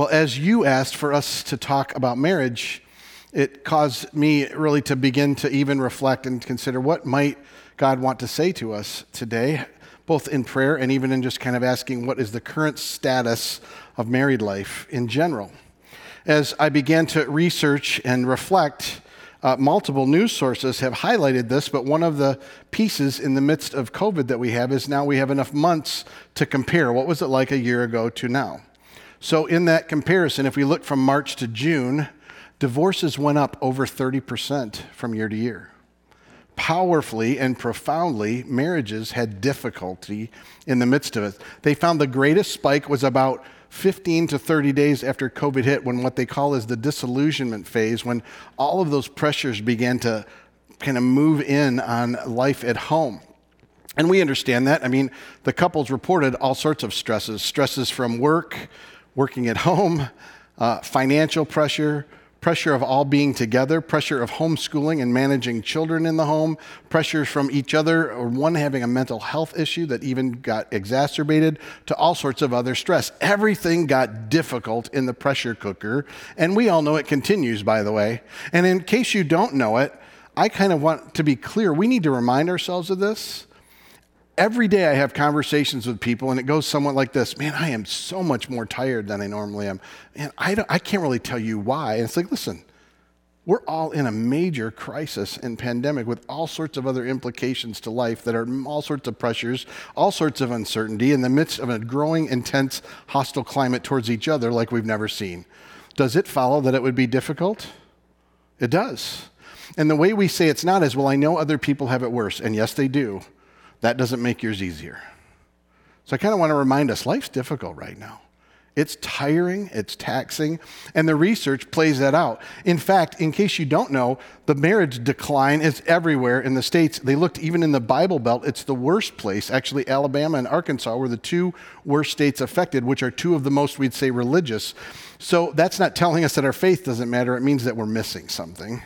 Well, as you asked for us to talk about marriage, it caused me really to begin to even reflect and consider what might God want to say to us today, both in prayer and even in just kind of asking what is the current status of married life in general. As I began to research and reflect, uh, multiple news sources have highlighted this, but one of the pieces in the midst of COVID that we have is now we have enough months to compare. What was it like a year ago to now? So, in that comparison, if we look from March to June, divorces went up over 30% from year to year. Powerfully and profoundly, marriages had difficulty in the midst of it. They found the greatest spike was about 15 to 30 days after COVID hit, when what they call is the disillusionment phase, when all of those pressures began to kind of move in on life at home. And we understand that. I mean, the couples reported all sorts of stresses stresses from work, working at home, uh, financial pressure, pressure of all being together, pressure of homeschooling and managing children in the home, pressures from each other, or one having a mental health issue that even got exacerbated, to all sorts of other stress. Everything got difficult in the pressure cooker, and we all know it continues, by the way. And in case you don't know it, I kind of want to be clear we need to remind ourselves of this every day I have conversations with people, and it goes somewhat like this Man, I am so much more tired than I normally am. And I, I can't really tell you why. And it's like, listen, we're all in a major crisis and pandemic with all sorts of other implications to life that are all sorts of pressures, all sorts of uncertainty in the midst of a growing, intense, hostile climate towards each other like we've never seen. Does it follow that it would be difficult? It does. And the way we say it's not is, well, I know other people have it worse. And yes, they do that doesn't make yours easier. So I kind of want to remind us life's difficult right now. It's tiring, it's taxing, and the research plays that out. In fact, in case you don't know, the marriage decline is everywhere in the states. They looked even in the Bible Belt, it's the worst place. Actually, Alabama and Arkansas were the two worst states affected, which are two of the most, we'd say, religious. So that's not telling us that our faith doesn't matter, it means that we're missing something.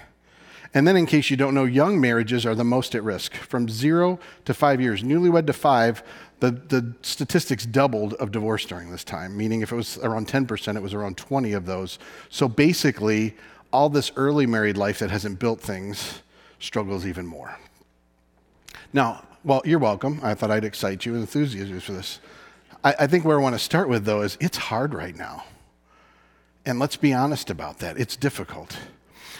And then, in case you don't know, young marriages are the most at risk. From zero to five years, newlywed to five, the, the statistics doubled of divorce during this time, meaning if it was around 10%, it was around 20 of those. So basically, all this early married life that hasn't built things struggles even more. Now, well, you're welcome. I thought I'd excite you and enthuse you for this. I, I think where I want to start with, though, is it's hard right now. And let's be honest about that. It's difficult.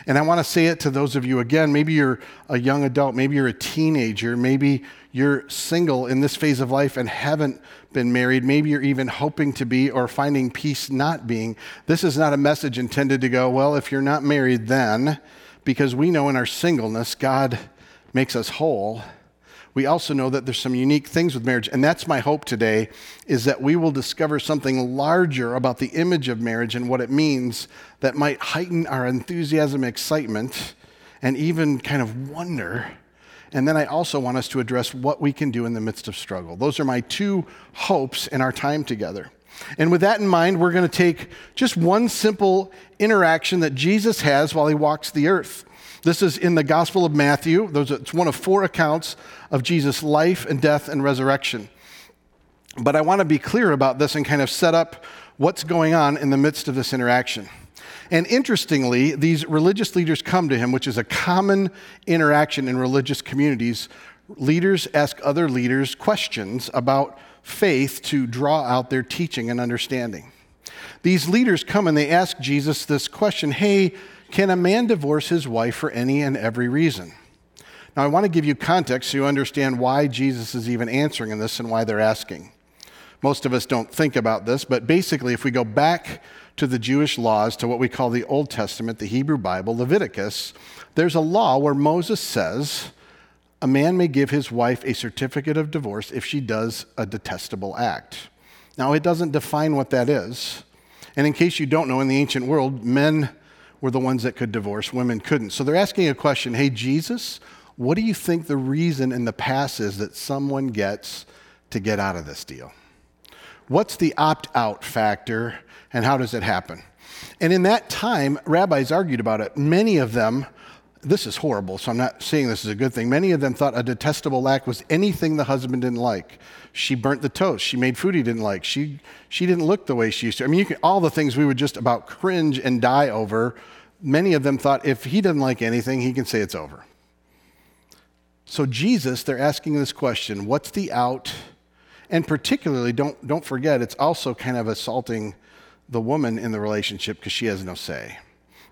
And I want to say it to those of you again. Maybe you're a young adult, maybe you're a teenager, maybe you're single in this phase of life and haven't been married. Maybe you're even hoping to be or finding peace not being. This is not a message intended to go, well, if you're not married, then, because we know in our singleness, God makes us whole we also know that there's some unique things with marriage and that's my hope today is that we will discover something larger about the image of marriage and what it means that might heighten our enthusiasm excitement and even kind of wonder and then I also want us to address what we can do in the midst of struggle. Those are my two hopes in our time together. And with that in mind, we're going to take just one simple interaction that Jesus has while he walks the earth. This is in the Gospel of Matthew. It's one of four accounts of Jesus' life and death and resurrection. But I want to be clear about this and kind of set up what's going on in the midst of this interaction. And interestingly, these religious leaders come to him, which is a common interaction in religious communities. Leaders ask other leaders questions about faith to draw out their teaching and understanding. These leaders come and they ask Jesus this question Hey, can a man divorce his wife for any and every reason? Now, I want to give you context so you understand why Jesus is even answering in this and why they're asking. Most of us don't think about this, but basically, if we go back to the Jewish laws, to what we call the Old Testament, the Hebrew Bible, Leviticus, there's a law where Moses says a man may give his wife a certificate of divorce if she does a detestable act. Now, it doesn't define what that is. And in case you don't know, in the ancient world, men were the ones that could divorce, women couldn't. So they're asking a question Hey, Jesus, what do you think the reason in the past is that someone gets to get out of this deal? What's the opt out factor and how does it happen? And in that time, rabbis argued about it. Many of them this is horrible, so I'm not saying this is a good thing. Many of them thought a detestable lack was anything the husband didn't like. She burnt the toast. She made food he didn't like. She, she didn't look the way she used to. I mean, can, all the things we would just about cringe and die over, many of them thought if he doesn't like anything, he can say it's over. So, Jesus, they're asking this question what's the out? And particularly, don't, don't forget, it's also kind of assaulting the woman in the relationship because she has no say.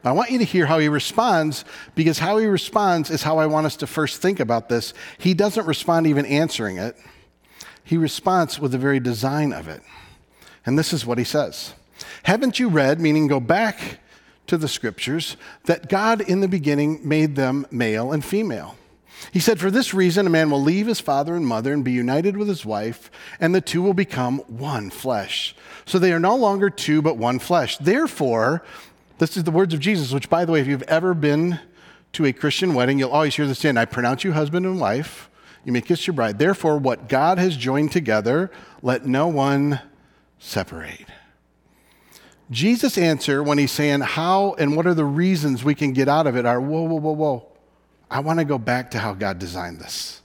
I want you to hear how he responds because how he responds is how I want us to first think about this. He doesn't respond even answering it, he responds with the very design of it. And this is what he says Haven't you read, meaning go back to the scriptures, that God in the beginning made them male and female? He said, For this reason, a man will leave his father and mother and be united with his wife, and the two will become one flesh. So they are no longer two, but one flesh. Therefore, this is the words of Jesus, which, by the way, if you've ever been to a Christian wedding, you'll always hear this in I pronounce you husband and wife. You may kiss your bride. Therefore, what God has joined together, let no one separate. Jesus' answer when he's saying how and what are the reasons we can get out of it are whoa, whoa, whoa, whoa. I want to go back to how God designed this.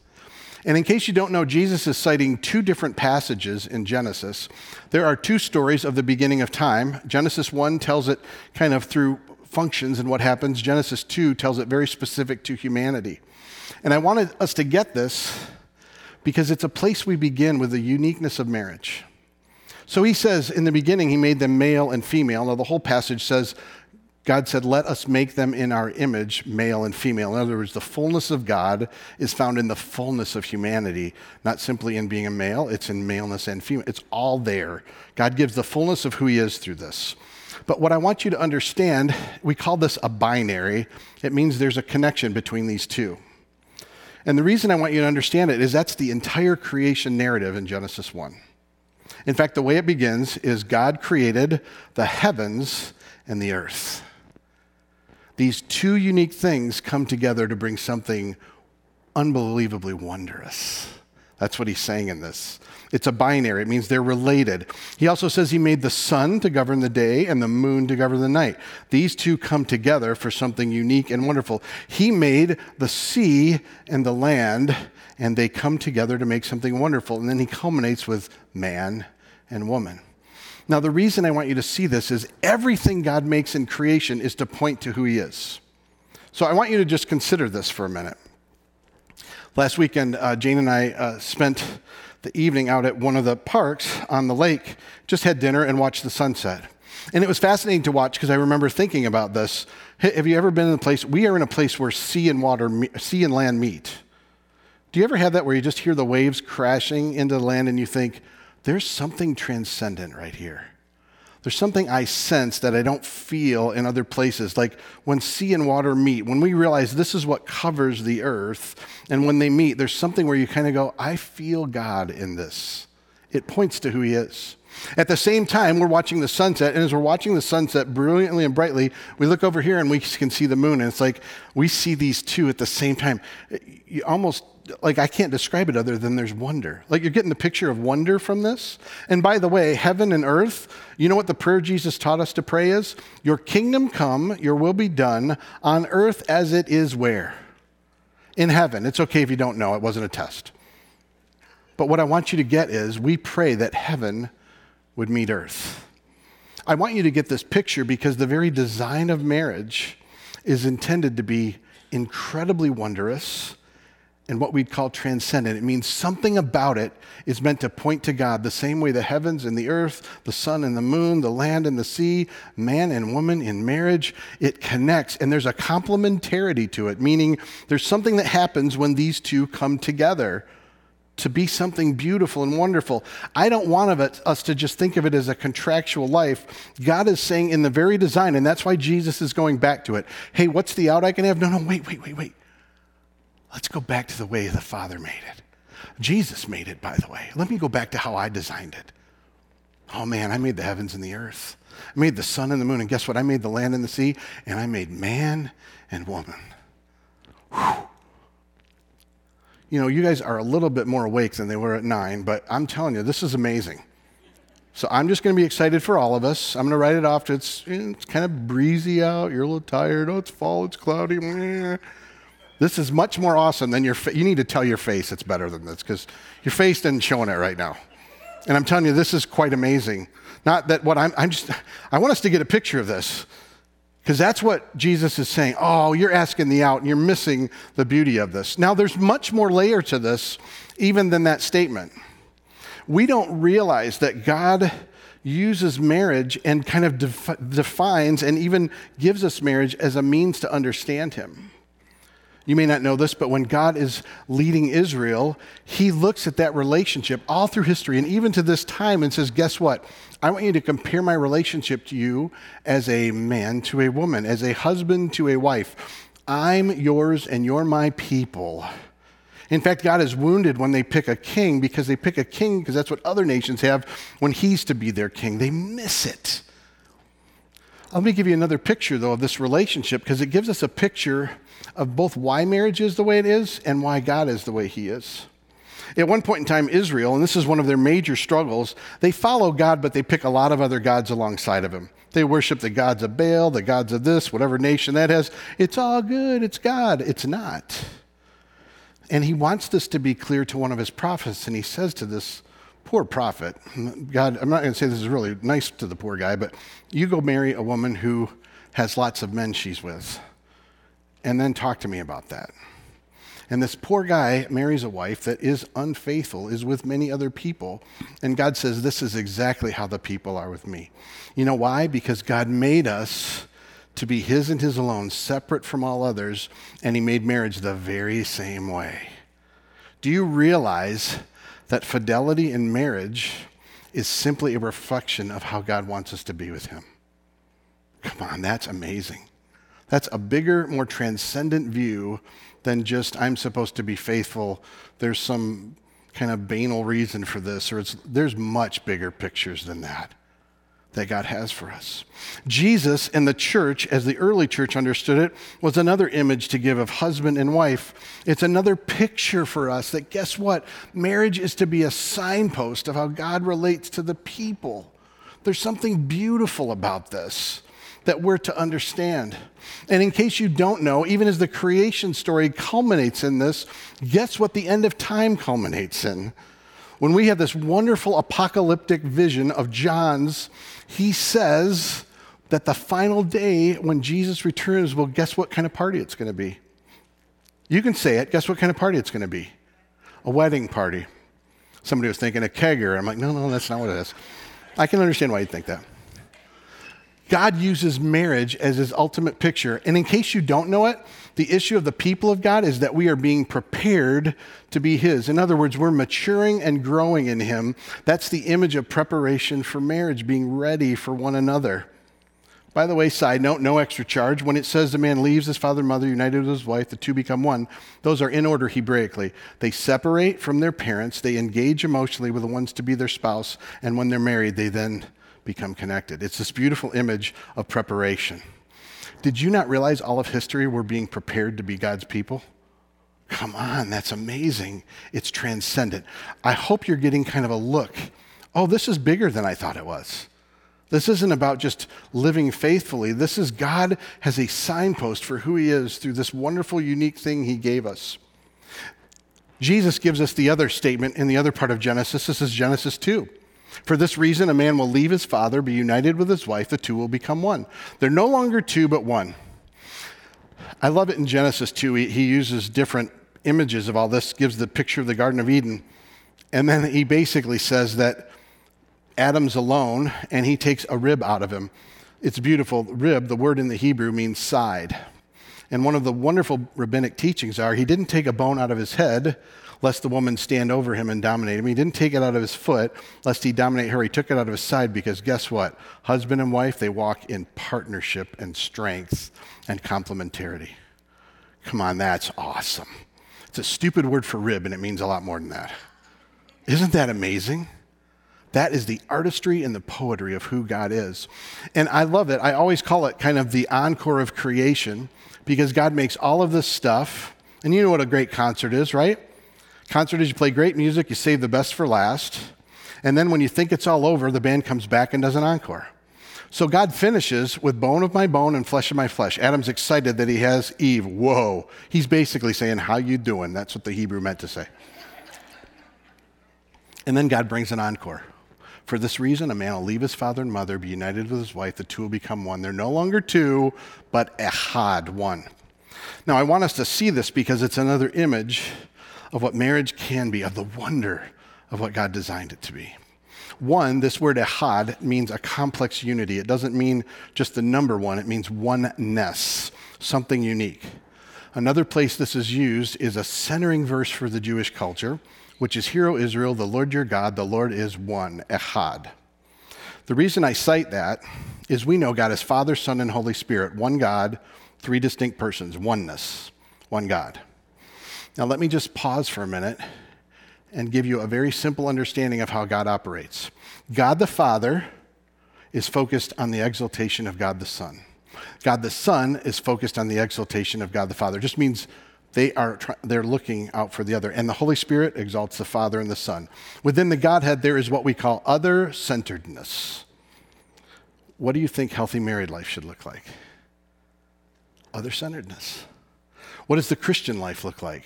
And in case you don't know, Jesus is citing two different passages in Genesis. There are two stories of the beginning of time. Genesis 1 tells it kind of through functions and what happens, Genesis 2 tells it very specific to humanity. And I wanted us to get this because it's a place we begin with the uniqueness of marriage. So he says, in the beginning, he made them male and female. Now, the whole passage says God said, Let us make them in our image, male and female. In other words, the fullness of God is found in the fullness of humanity, not simply in being a male, it's in maleness and female. It's all there. God gives the fullness of who He is through this. But what I want you to understand, we call this a binary. It means there's a connection between these two. And the reason I want you to understand it is that's the entire creation narrative in Genesis 1. In fact, the way it begins is God created the heavens and the earth these two unique things come together to bring something unbelievably wondrous. That's what he's saying in this. It's a binary, it means they're related. He also says he made the sun to govern the day and the moon to govern the night. These two come together for something unique and wonderful. He made the sea and the land, and they come together to make something wonderful. And then he culminates with man and woman. Now, the reason I want you to see this is everything God makes in creation is to point to who He is. So I want you to just consider this for a minute. Last weekend, uh, Jane and I uh, spent the evening out at one of the parks on the lake, just had dinner and watched the sunset. And it was fascinating to watch because I remember thinking about this. Have you ever been in a place? We are in a place where sea and water, sea and land meet. Do you ever have that where you just hear the waves crashing into the land and you think, there's something transcendent right here. There's something I sense that I don't feel in other places. Like when sea and water meet, when we realize this is what covers the earth, and when they meet, there's something where you kind of go, I feel God in this. It points to who He is. At the same time, we're watching the sunset, and as we're watching the sunset brilliantly and brightly, we look over here and we can see the moon, and it's like we see these two at the same time. You almost like I can't describe it other than there's wonder. Like you're getting the picture of wonder from this. And by the way, heaven and earth, you know what the prayer Jesus taught us to pray is? Your kingdom come, your will be done on earth as it is where? In heaven. It's okay if you don't know, it wasn't a test. But what I want you to get is we pray that heaven would meet earth. I want you to get this picture because the very design of marriage is intended to be incredibly wondrous and what we'd call transcendent. It means something about it is meant to point to God the same way the heavens and the earth, the sun and the moon, the land and the sea, man and woman in marriage, it connects. And there's a complementarity to it, meaning there's something that happens when these two come together to be something beautiful and wonderful. I don't want it, us to just think of it as a contractual life. God is saying in the very design, and that's why Jesus is going back to it. Hey, what's the out I can have? No, no, wait, wait, wait, wait. Let's go back to the way the Father made it. Jesus made it, by the way. Let me go back to how I designed it. Oh man, I made the heavens and the earth. I made the sun and the moon, and guess what? I made the land and the sea, and I made man and woman. Whew. You know, you guys are a little bit more awake than they were at nine, but I'm telling you, this is amazing. So I'm just going to be excited for all of us. I'm going to write it off to it's, it's kind of breezy out. You're a little tired. Oh, it's fall. It's cloudy. This is much more awesome than your. Fa- you need to tell your face it's better than this because your face isn't showing it right now. And I'm telling you, this is quite amazing. Not that what I'm. I'm just. I want us to get a picture of this because that's what Jesus is saying. Oh, you're asking the out and you're missing the beauty of this. Now, there's much more layer to this even than that statement. We don't realize that God uses marriage and kind of def- defines and even gives us marriage as a means to understand Him. You may not know this, but when God is leading Israel, he looks at that relationship all through history and even to this time and says, Guess what? I want you to compare my relationship to you as a man to a woman, as a husband to a wife. I'm yours and you're my people. In fact, God is wounded when they pick a king because they pick a king because that's what other nations have when he's to be their king. They miss it. Let me give you another picture, though, of this relationship because it gives us a picture of both why marriage is the way it is and why God is the way He is. At one point in time, Israel, and this is one of their major struggles, they follow God, but they pick a lot of other gods alongside of Him. They worship the gods of Baal, the gods of this, whatever nation that has. It's all good, it's God. It's not. And He wants this to be clear to one of His prophets, and He says to this poor prophet, God, I'm not going to say this is really nice to the poor guy, but you go marry a woman who has lots of men she's with and then talk to me about that. And this poor guy marries a wife that is unfaithful, is with many other people. And God says, This is exactly how the people are with me. You know why? Because God made us to be His and His alone, separate from all others, and He made marriage the very same way. Do you realize that fidelity in marriage is simply a reflection of how God wants us to be with Him? Come on, that's amazing. That's a bigger, more transcendent view than just, I'm supposed to be faithful. There's some kind of banal reason for this, or there's much bigger pictures than that that God has for us. Jesus and the church, as the early church understood it, was another image to give of husband and wife. It's another picture for us that guess what? Marriage is to be a signpost of how God relates to the people. There's something beautiful about this that we're to understand. And in case you don't know, even as the creation story culminates in this, guess what the end of time culminates in? When we have this wonderful apocalyptic vision of John's, he says that the final day when Jesus returns, well, guess what kind of party it's going to be? You can say it. Guess what kind of party it's going to be? A wedding party. Somebody was thinking a kegger. I'm like, no, no, that's not what it is. I can understand why you'd think that. God uses marriage as his ultimate picture. And in case you don't know it, the issue of the people of God is that we are being prepared to be his. In other words, we're maturing and growing in him. That's the image of preparation for marriage, being ready for one another. By the way, side note, no extra charge. When it says the man leaves his father and mother, united with his wife, the two become one, those are in order Hebraically. They separate from their parents, they engage emotionally with the ones to be their spouse, and when they're married, they then become connected. It's this beautiful image of preparation. Did you not realize all of history we're being prepared to be God's people? Come on, that's amazing. It's transcendent. I hope you're getting kind of a look. Oh, this is bigger than I thought it was. This isn't about just living faithfully. This is God has a signpost for who He is through this wonderful, unique thing He gave us. Jesus gives us the other statement in the other part of Genesis. This is Genesis 2. For this reason, a man will leave his father, be united with his wife, the two will become one. They're no longer two, but one. I love it in Genesis 2. He, he uses different images of all this, gives the picture of the Garden of Eden. And then he basically says that Adam's alone and he takes a rib out of him. It's beautiful. Rib, the word in the Hebrew, means side. And one of the wonderful rabbinic teachings are he didn't take a bone out of his head, lest the woman stand over him and dominate him. He didn't take it out of his foot, lest he dominate her. He took it out of his side because guess what? Husband and wife, they walk in partnership and strength and complementarity. Come on, that's awesome. It's a stupid word for rib, and it means a lot more than that. Isn't that amazing? That is the artistry and the poetry of who God is. And I love it. I always call it kind of the encore of creation because God makes all of this stuff. And you know what a great concert is, right? Concert is you play great music, you save the best for last. And then when you think it's all over, the band comes back and does an encore. So God finishes with bone of my bone and flesh of my flesh. Adam's excited that he has Eve. Whoa. He's basically saying, How you doing? That's what the Hebrew meant to say. And then God brings an encore. For this reason, a man will leave his father and mother, be united with his wife, the two will become one. They're no longer two, but ehad, one. Now, I want us to see this because it's another image of what marriage can be, of the wonder of what God designed it to be. One, this word ehad means a complex unity. It doesn't mean just the number one, it means oneness, something unique. Another place this is used is a centering verse for the Jewish culture, which is Hear, O Israel, the Lord your God, the Lord is one, ehad. The reason I cite that is we know God is Father, Son, and Holy Spirit, one God, three distinct persons, oneness, one God. Now, let me just pause for a minute and give you a very simple understanding of how God operates. God the Father is focused on the exaltation of God the Son. God the Son is focused on the exaltation of God the Father. It just means they are they're looking out for the other. And the Holy Spirit exalts the Father and the Son. Within the Godhead, there is what we call other centeredness. What do you think healthy married life should look like? Other centeredness. What does the Christian life look like?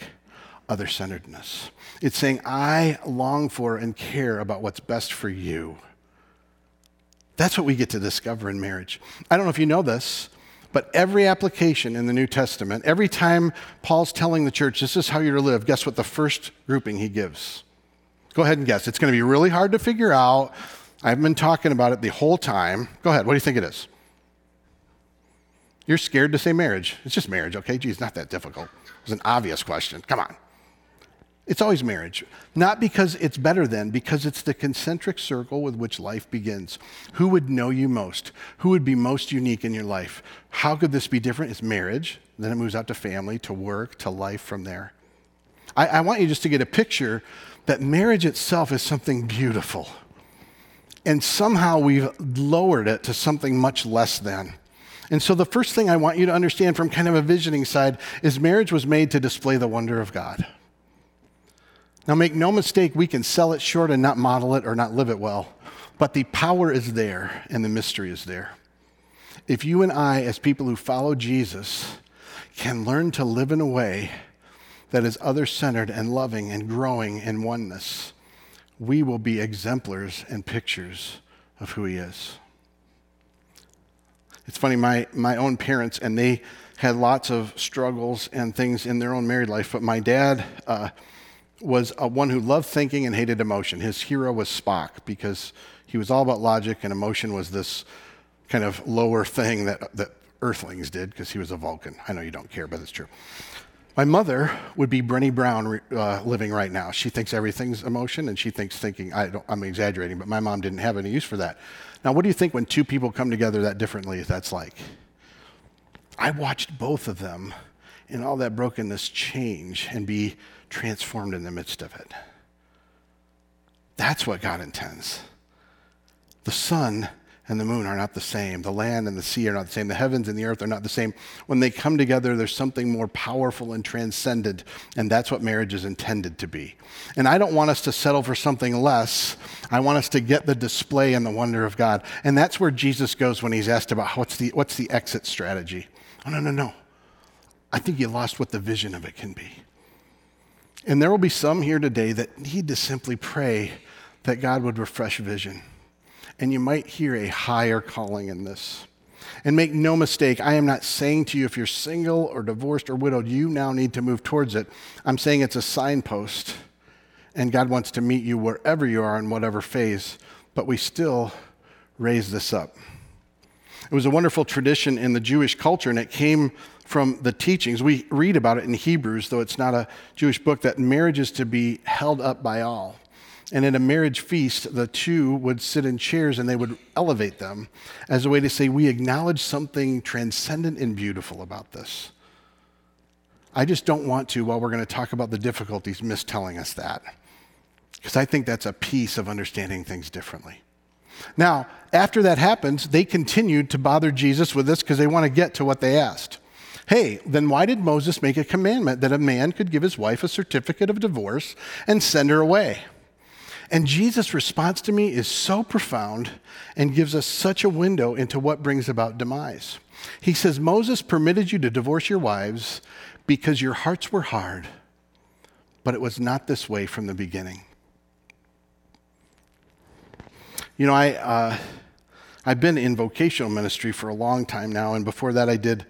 Other centeredness. It's saying, I long for and care about what's best for you. That's what we get to discover in marriage. I don't know if you know this, but every application in the New Testament, every time Paul's telling the church, this is how you're to live, guess what the first grouping he gives? Go ahead and guess. It's going to be really hard to figure out. I've been talking about it the whole time. Go ahead. What do you think it is? You're scared to say marriage. It's just marriage, okay? Geez, not that difficult. It's an obvious question. Come on. It's always marriage. Not because it's better than, because it's the concentric circle with which life begins. Who would know you most? Who would be most unique in your life? How could this be different? It's marriage. Then it moves out to family, to work, to life from there. I, I want you just to get a picture that marriage itself is something beautiful. And somehow we've lowered it to something much less than. And so the first thing I want you to understand from kind of a visioning side is marriage was made to display the wonder of God. Now, make no mistake, we can sell it short and not model it or not live it well, but the power is there and the mystery is there. If you and I, as people who follow Jesus, can learn to live in a way that is other centered and loving and growing in oneness, we will be exemplars and pictures of who He is. It's funny, my, my own parents, and they had lots of struggles and things in their own married life, but my dad, uh, was a one who loved thinking and hated emotion. His hero was Spock because he was all about logic, and emotion was this kind of lower thing that, that Earthlings did because he was a Vulcan. I know you don't care, but it's true. My mother would be Brené Brown uh, living right now. She thinks everything's emotion, and she thinks thinking. I am exaggerating, but my mom didn't have any use for that. Now, what do you think when two people come together that differently? That's like. I watched both of them in all that brokenness change and be transformed in the midst of it. That's what God intends. The sun and the moon are not the same. The land and the sea are not the same. The heavens and the earth are not the same. When they come together, there's something more powerful and transcendent, and that's what marriage is intended to be. And I don't want us to settle for something less. I want us to get the display and the wonder of God. And that's where Jesus goes when he's asked about what's the, what's the exit strategy. Oh, no, no, no. I think you lost what the vision of it can be. And there will be some here today that need to simply pray that God would refresh vision. And you might hear a higher calling in this. And make no mistake, I am not saying to you if you're single or divorced or widowed, you now need to move towards it. I'm saying it's a signpost, and God wants to meet you wherever you are in whatever phase, but we still raise this up. It was a wonderful tradition in the Jewish culture, and it came from the teachings. We read about it in Hebrews, though it's not a Jewish book, that marriage is to be held up by all. And at a marriage feast, the two would sit in chairs and they would elevate them as a way to say, We acknowledge something transcendent and beautiful about this. I just don't want to, while we're going to talk about the difficulties, miss telling us that. Because I think that's a piece of understanding things differently. Now, after that happens, they continued to bother Jesus with this because they want to get to what they asked. Hey, then why did Moses make a commandment that a man could give his wife a certificate of divorce and send her away? And Jesus' response to me is so profound and gives us such a window into what brings about demise. He says, Moses permitted you to divorce your wives because your hearts were hard, but it was not this way from the beginning. You know, I, uh, I've been in vocational ministry for a long time now, and before that, I did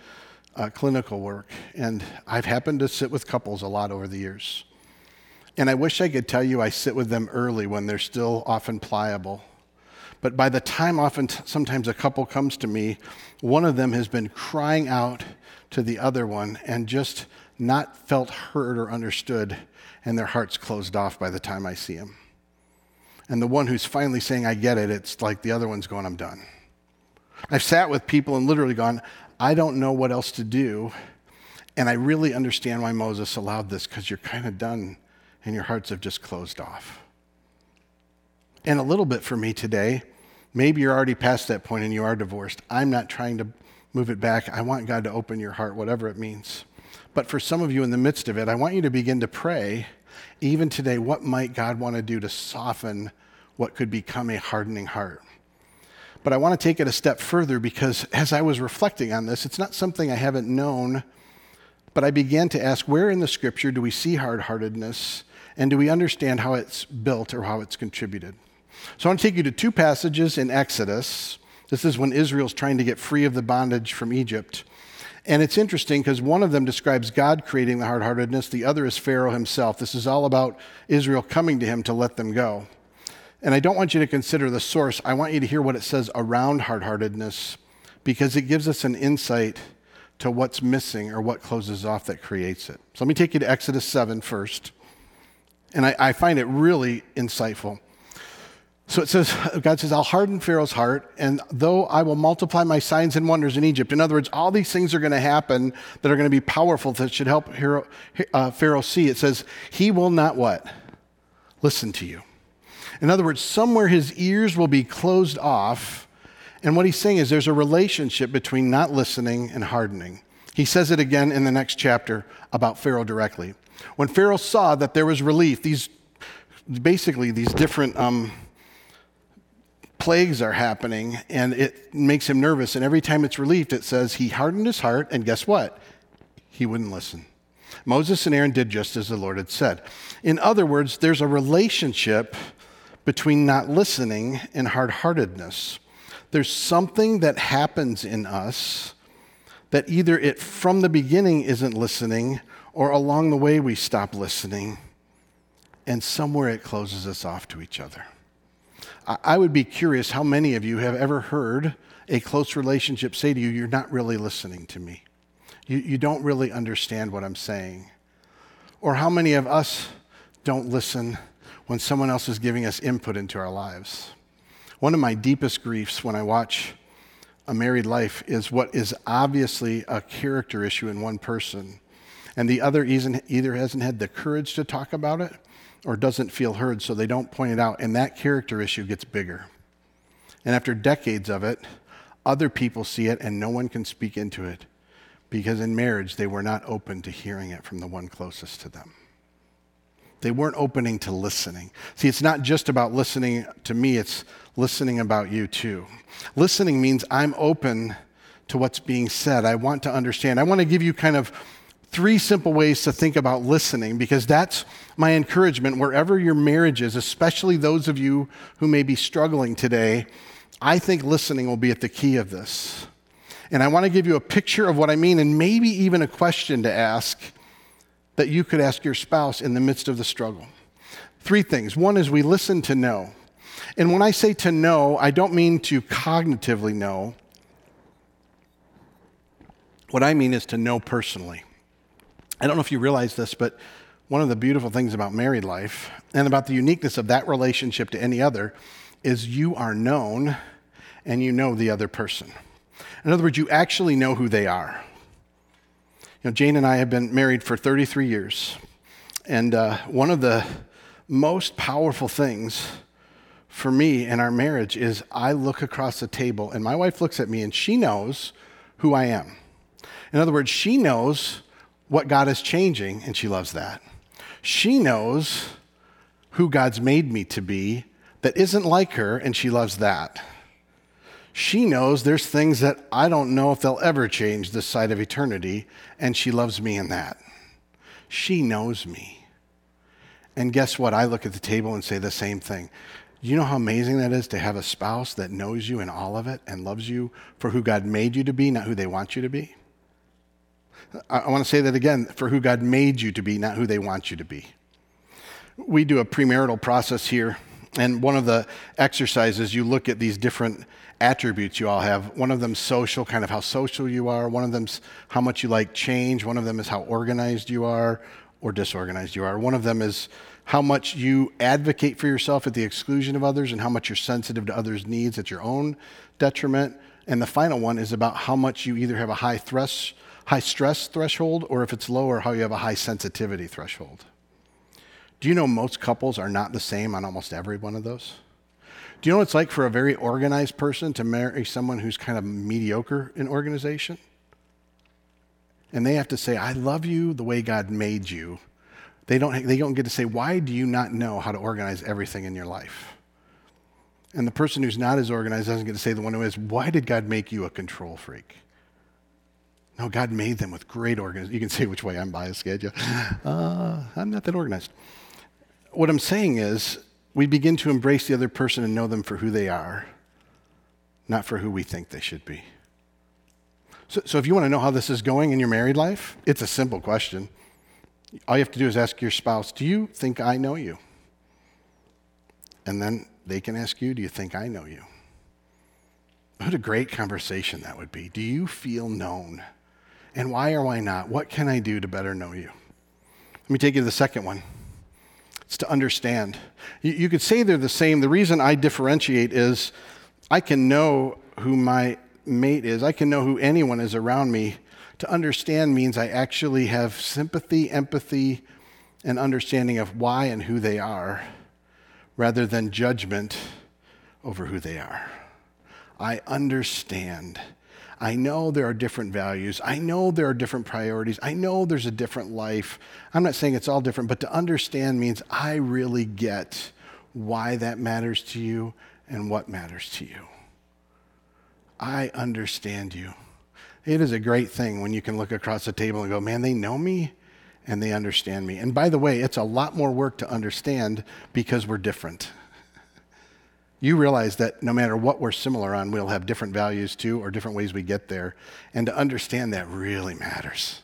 uh, clinical work. And I've happened to sit with couples a lot over the years. And I wish I could tell you I sit with them early when they're still often pliable. But by the time often sometimes a couple comes to me, one of them has been crying out to the other one and just not felt heard or understood, and their hearts closed off by the time I see them. And the one who's finally saying, I get it, it's like the other one's going, I'm done. I've sat with people and literally gone, I don't know what else to do. And I really understand why Moses allowed this because you're kind of done and your hearts have just closed off. And a little bit for me today, maybe you're already past that point and you are divorced. I'm not trying to move it back. I want God to open your heart, whatever it means. But for some of you in the midst of it, I want you to begin to pray, even today, what might God want to do to soften what could become a hardening heart? But I want to take it a step further because as I was reflecting on this, it's not something I haven't known, but I began to ask where in the scripture do we see hard heartedness and do we understand how it's built or how it's contributed? So I want to take you to two passages in Exodus. This is when Israel's trying to get free of the bondage from Egypt. And it's interesting because one of them describes God creating the hard heartedness, the other is Pharaoh himself. This is all about Israel coming to him to let them go. And I don't want you to consider the source, I want you to hear what it says around hard heartedness because it gives us an insight to what's missing or what closes off that creates it. So let me take you to Exodus 7 first. And I, I find it really insightful. So it says, God says, I'll harden Pharaoh's heart, and though I will multiply my signs and wonders in Egypt. In other words, all these things are going to happen that are going to be powerful that should help uh, Pharaoh see. It says, He will not what? Listen to you. In other words, somewhere his ears will be closed off. And what he's saying is there's a relationship between not listening and hardening. He says it again in the next chapter about Pharaoh directly. When Pharaoh saw that there was relief, these basically these different um, plagues are happening and it makes him nervous. And every time it's relieved, it says he hardened his heart, and guess what? He wouldn't listen. Moses and Aaron did just as the Lord had said. In other words, there's a relationship between not listening and hard heartedness. There's something that happens in us that either it from the beginning isn't listening or along the way we stop listening, and somewhere it closes us off to each other. I would be curious how many of you have ever heard a close relationship say to you, You're not really listening to me. You, you don't really understand what I'm saying. Or how many of us don't listen when someone else is giving us input into our lives? One of my deepest griefs when I watch a married life is what is obviously a character issue in one person, and the other either hasn't had the courage to talk about it or doesn't feel heard, so they don't point it out, and that character issue gets bigger. And after decades of it, other people see it and no one can speak into it because in marriage they were not open to hearing it from the one closest to them. They weren't opening to listening. See, it's not just about listening to me, it's listening about you too. Listening means I'm open to what's being said. I want to understand. I want to give you kind of three simple ways to think about listening because that's my encouragement wherever your marriage is, especially those of you who may be struggling today. I think listening will be at the key of this. And I want to give you a picture of what I mean and maybe even a question to ask that you could ask your spouse in the midst of the struggle. Three things. One is we listen to know. And when I say to know, I don't mean to cognitively know. What I mean is to know personally. I don't know if you realize this, but one of the beautiful things about married life and about the uniqueness of that relationship to any other is you are known and you know the other person. In other words, you actually know who they are. You know, Jane and I have been married for 33 years, and uh, one of the most powerful things for me in our marriage is I look across the table and my wife looks at me and she knows who I am. In other words, she knows what God is changing, and she loves that. She knows who God's made me to be that isn't like her, and she loves that. She knows there's things that I don't know if they'll ever change this side of eternity, and she loves me in that. She knows me. And guess what? I look at the table and say the same thing. You know how amazing that is to have a spouse that knows you in all of it and loves you for who God made you to be, not who they want you to be? I want to say that again for who God made you to be, not who they want you to be. We do a premarital process here, and one of the exercises, you look at these different attributes you all have. One of them's social, kind of how social you are. One of them's how much you like change. One of them is how organized you are or disorganized you are. One of them is how much you advocate for yourself at the exclusion of others and how much you're sensitive to others' needs at your own detriment. And the final one is about how much you either have a high, thresh, high stress threshold or if it's lower, how you have a high sensitivity threshold. Do you know most couples are not the same on almost every one of those? Do you know what it's like for a very organized person to marry someone who's kind of mediocre in organization? And they have to say, I love you the way God made you they don't, they don't get to say, Why do you not know how to organize everything in your life? And the person who's not as organized doesn't get to say, The one who is, Why did God make you a control freak? No, God made them with great organization. You can say which way I'm biased, can't you? Uh, I'm not that organized. What I'm saying is, we begin to embrace the other person and know them for who they are, not for who we think they should be. So, so if you want to know how this is going in your married life, it's a simple question. All you have to do is ask your spouse, Do you think I know you? And then they can ask you, Do you think I know you? What a great conversation that would be. Do you feel known? And why or why not? What can I do to better know you? Let me take you to the second one. It's to understand. You, you could say they're the same. The reason I differentiate is I can know who my mate is, I can know who anyone is around me to understand means I actually have sympathy, empathy, and understanding of why and who they are, rather than judgment over who they are. I understand. I know there are different values. I know there are different priorities. I know there's a different life. I'm not saying it's all different, but to understand means I really get why that matters to you and what matters to you. I understand you. It is a great thing when you can look across the table and go, man, they know me and they understand me. And by the way, it's a lot more work to understand because we're different. You realize that no matter what we're similar on, we'll have different values too, or different ways we get there. And to understand that really matters.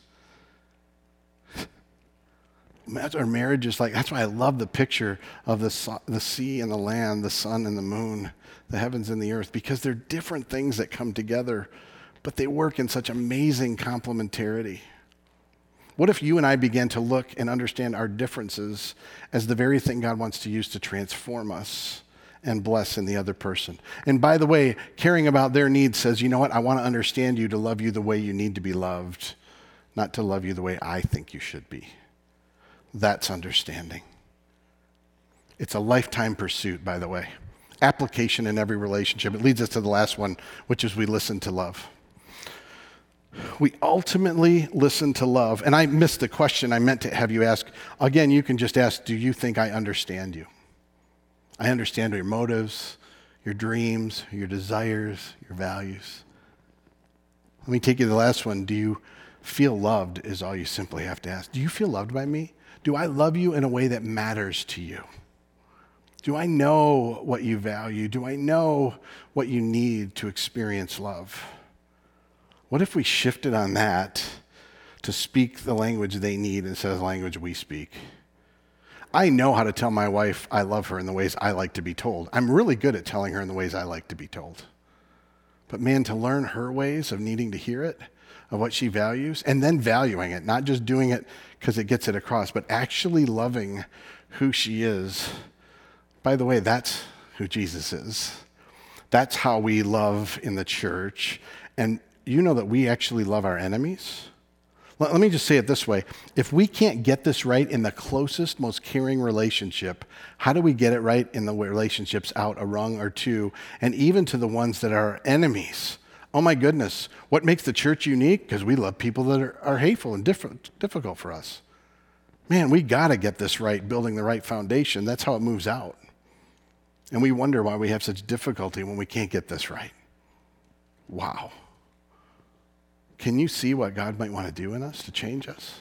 Our marriage is like. That's why I love the picture of the, the sea and the land, the sun and the moon, the heavens and the earth, because they're different things that come together but they work in such amazing complementarity. What if you and I began to look and understand our differences as the very thing God wants to use to transform us and bless in the other person? And by the way, caring about their needs says, you know what? I want to understand you to love you the way you need to be loved, not to love you the way I think you should be. That's understanding. It's a lifetime pursuit, by the way. Application in every relationship. It leads us to the last one, which is we listen to love we ultimately listen to love. And I missed the question I meant to have you ask. Again, you can just ask, Do you think I understand you? I understand your motives, your dreams, your desires, your values. Let me take you to the last one. Do you feel loved? Is all you simply have to ask. Do you feel loved by me? Do I love you in a way that matters to you? Do I know what you value? Do I know what you need to experience love? What if we shifted on that to speak the language they need instead of the language we speak? I know how to tell my wife I love her in the ways I like to be told. I'm really good at telling her in the ways I like to be told. But man, to learn her ways of needing to hear it, of what she values, and then valuing it, not just doing it because it gets it across, but actually loving who she is. By the way, that's who Jesus is. That's how we love in the church. And you know that we actually love our enemies? Let, let me just say it this way if we can't get this right in the closest, most caring relationship, how do we get it right in the relationships out a rung or two, and even to the ones that are enemies? Oh my goodness, what makes the church unique? Because we love people that are, are hateful and different, difficult for us. man, we got to get this right, building the right foundation. That's how it moves out. And we wonder why we have such difficulty when we can't get this right. Wow. Can you see what God might want to do in us to change us?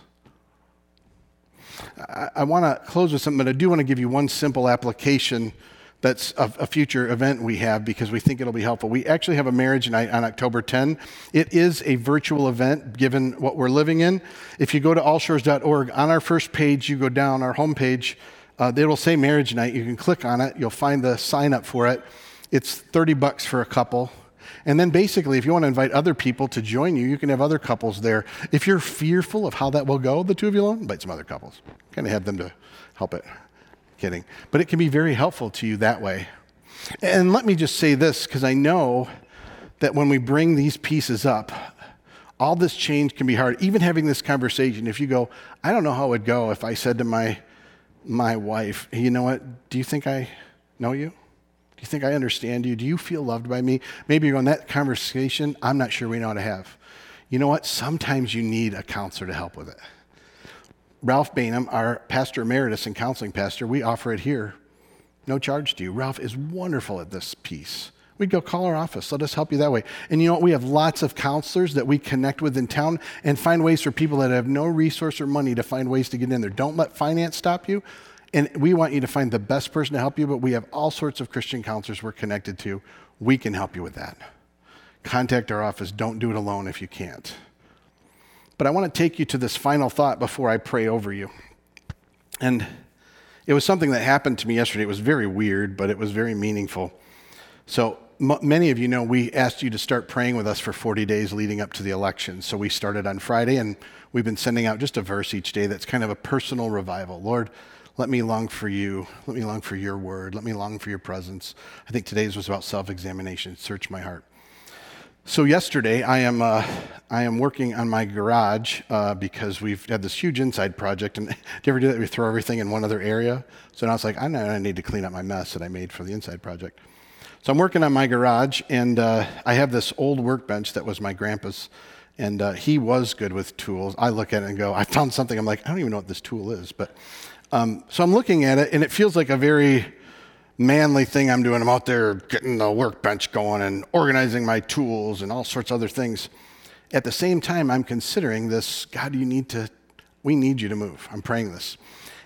I, I want to close with something, but I do want to give you one simple application that's a, a, future event we have because we think it'll be helpful. We actually have a marriage night on October 10. It is a virtual event given what we're living in. If you go to allshores.org, on our first page, you go down our homepage, uh, it will say marriage night. You can click on it, you'll find the sign up for it. It's 30 bucks for a couple. And then basically, if you want to invite other people to join you, you can have other couples there. If you're fearful of how that will go, the two of you alone, invite some other couples. Kind of have them to help it. Kidding. But it can be very helpful to you that way. And let me just say this, because I know that when we bring these pieces up, all this change can be hard. Even having this conversation, if you go, I don't know how it would go if I said to my, my wife, you know what, do you think I know you? Do you think I understand you? Do you feel loved by me? Maybe you're on that conversation, I'm not sure we know how to have. You know what? Sometimes you need a counselor to help with it. Ralph Bainham, our pastor emeritus and counseling pastor, we offer it here. No charge to you. Ralph is wonderful at this piece. We'd go call our office. Let us help you that way. And you know what? We have lots of counselors that we connect with in town and find ways for people that have no resource or money to find ways to get in there. Don't let finance stop you. And we want you to find the best person to help you, but we have all sorts of Christian counselors we're connected to. We can help you with that. Contact our office. Don't do it alone if you can't. But I want to take you to this final thought before I pray over you. And it was something that happened to me yesterday. It was very weird, but it was very meaningful. So, m- many of you know we asked you to start praying with us for 40 days leading up to the election. So, we started on Friday, and we've been sending out just a verse each day that's kind of a personal revival. Lord, let me long for you. Let me long for your word. Let me long for your presence. I think today's was about self examination. Search my heart. So yesterday, I am uh, I am working on my garage uh, because we've had this huge inside project. And do you ever do that? We throw everything in one other area. So now it's like I need to clean up my mess that I made for the inside project. So I'm working on my garage, and uh, I have this old workbench that was my grandpa's, and uh, he was good with tools. I look at it and go, I found something. I'm like, I don't even know what this tool is, but um, so I'm looking at it, and it feels like a very manly thing I'm doing. I'm out there getting the workbench going and organizing my tools and all sorts of other things. At the same time, I'm considering this God, you need to, we need you to move. I'm praying this.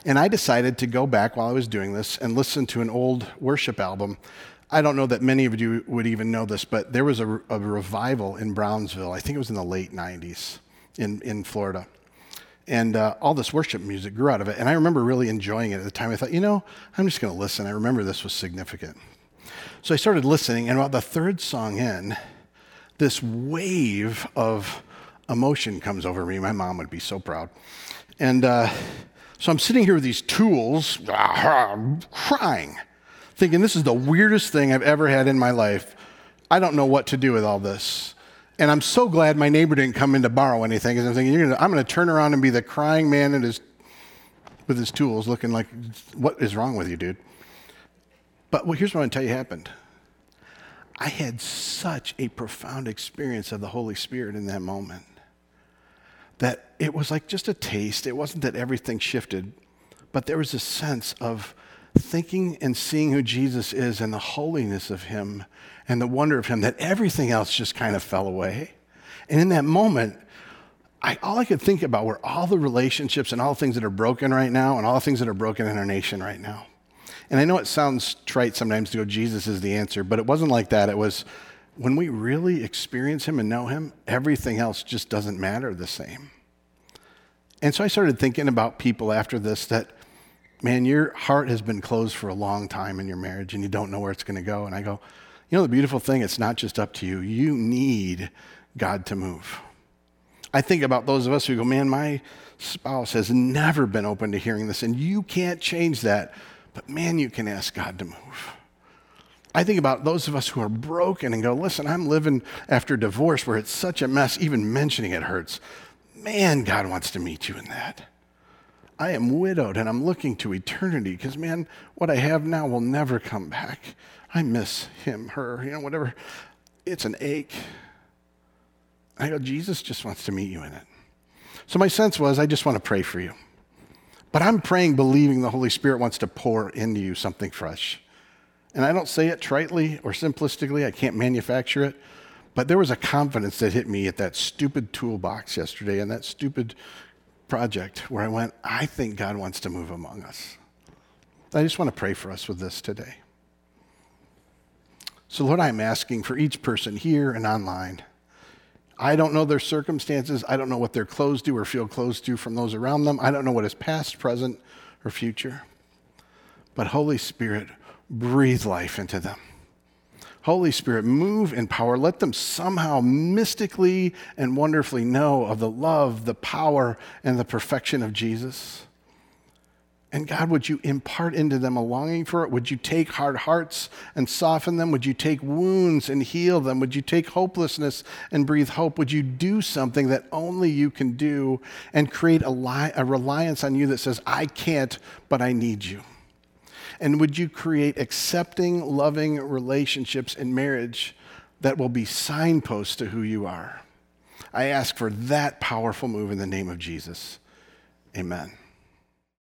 And I decided to go back while I was doing this and listen to an old worship album. I don't know that many of you would even know this, but there was a, a revival in Brownsville. I think it was in the late 90s in, in Florida and uh, all this worship music grew out of it. And I remember really enjoying it at the time. I thought, you know, I'm just going to listen. I remember this was significant. So I started listening, and about the third song in, this wave of emotion comes over me. My mom would be so proud. And uh, so I'm sitting here with these tools, crying, thinking this is the weirdest thing I've ever had in my life. I don't know what to do with all this. And I'm so glad my neighbor didn't come in to borrow anything because I'm thinking, gonna, I'm going to turn around and be the crying man his, with his tools looking like, what is wrong with you, dude? But well, here's what I'm going to tell you happened. I had such a profound experience of the Holy Spirit in that moment that it was like just a taste. It wasn't that everything shifted, but there was a sense of thinking and seeing who Jesus is and the holiness of him and the wonder of him that everything else just kind of fell away. And in that moment, I, all I could think about were all the relationships and all the things that are broken right now and all the things that are broken in our nation right now. And I know it sounds trite sometimes to go, Jesus is the answer, but it wasn't like that. It was when we really experience him and know him, everything else just doesn't matter the same. And so I started thinking about people after this that, man, your heart has been closed for a long time in your marriage and you don't know where it's going to go. And I go, you know, the beautiful thing, it's not just up to you. You need God to move. I think about those of us who go, man, my spouse has never been open to hearing this, and you can't change that. But man, you can ask God to move. I think about those of us who are broken and go, listen, I'm living after divorce where it's such a mess, even mentioning it hurts. Man, God wants to meet you in that. I am widowed and I'm looking to eternity because, man, what I have now will never come back. I miss him, her, you know, whatever. It's an ache. I go, Jesus just wants to meet you in it. So my sense was, I just want to pray for you. But I'm praying, believing the Holy Spirit wants to pour into you something fresh. And I don't say it tritely or simplistically, I can't manufacture it. But there was a confidence that hit me at that stupid toolbox yesterday and that stupid project where I went, I think God wants to move among us. I just want to pray for us with this today. So, Lord, I'm asking for each person here and online. I don't know their circumstances. I don't know what they're closed to or feel closed to from those around them. I don't know what is past, present, or future. But, Holy Spirit, breathe life into them. Holy Spirit, move in power. Let them somehow mystically and wonderfully know of the love, the power, and the perfection of Jesus. And God, would you impart into them a longing for it? Would you take hard hearts and soften them? Would you take wounds and heal them? Would you take hopelessness and breathe hope? Would you do something that only you can do and create a, li- a reliance on you that says, I can't, but I need you? And would you create accepting, loving relationships in marriage that will be signposts to who you are? I ask for that powerful move in the name of Jesus. Amen.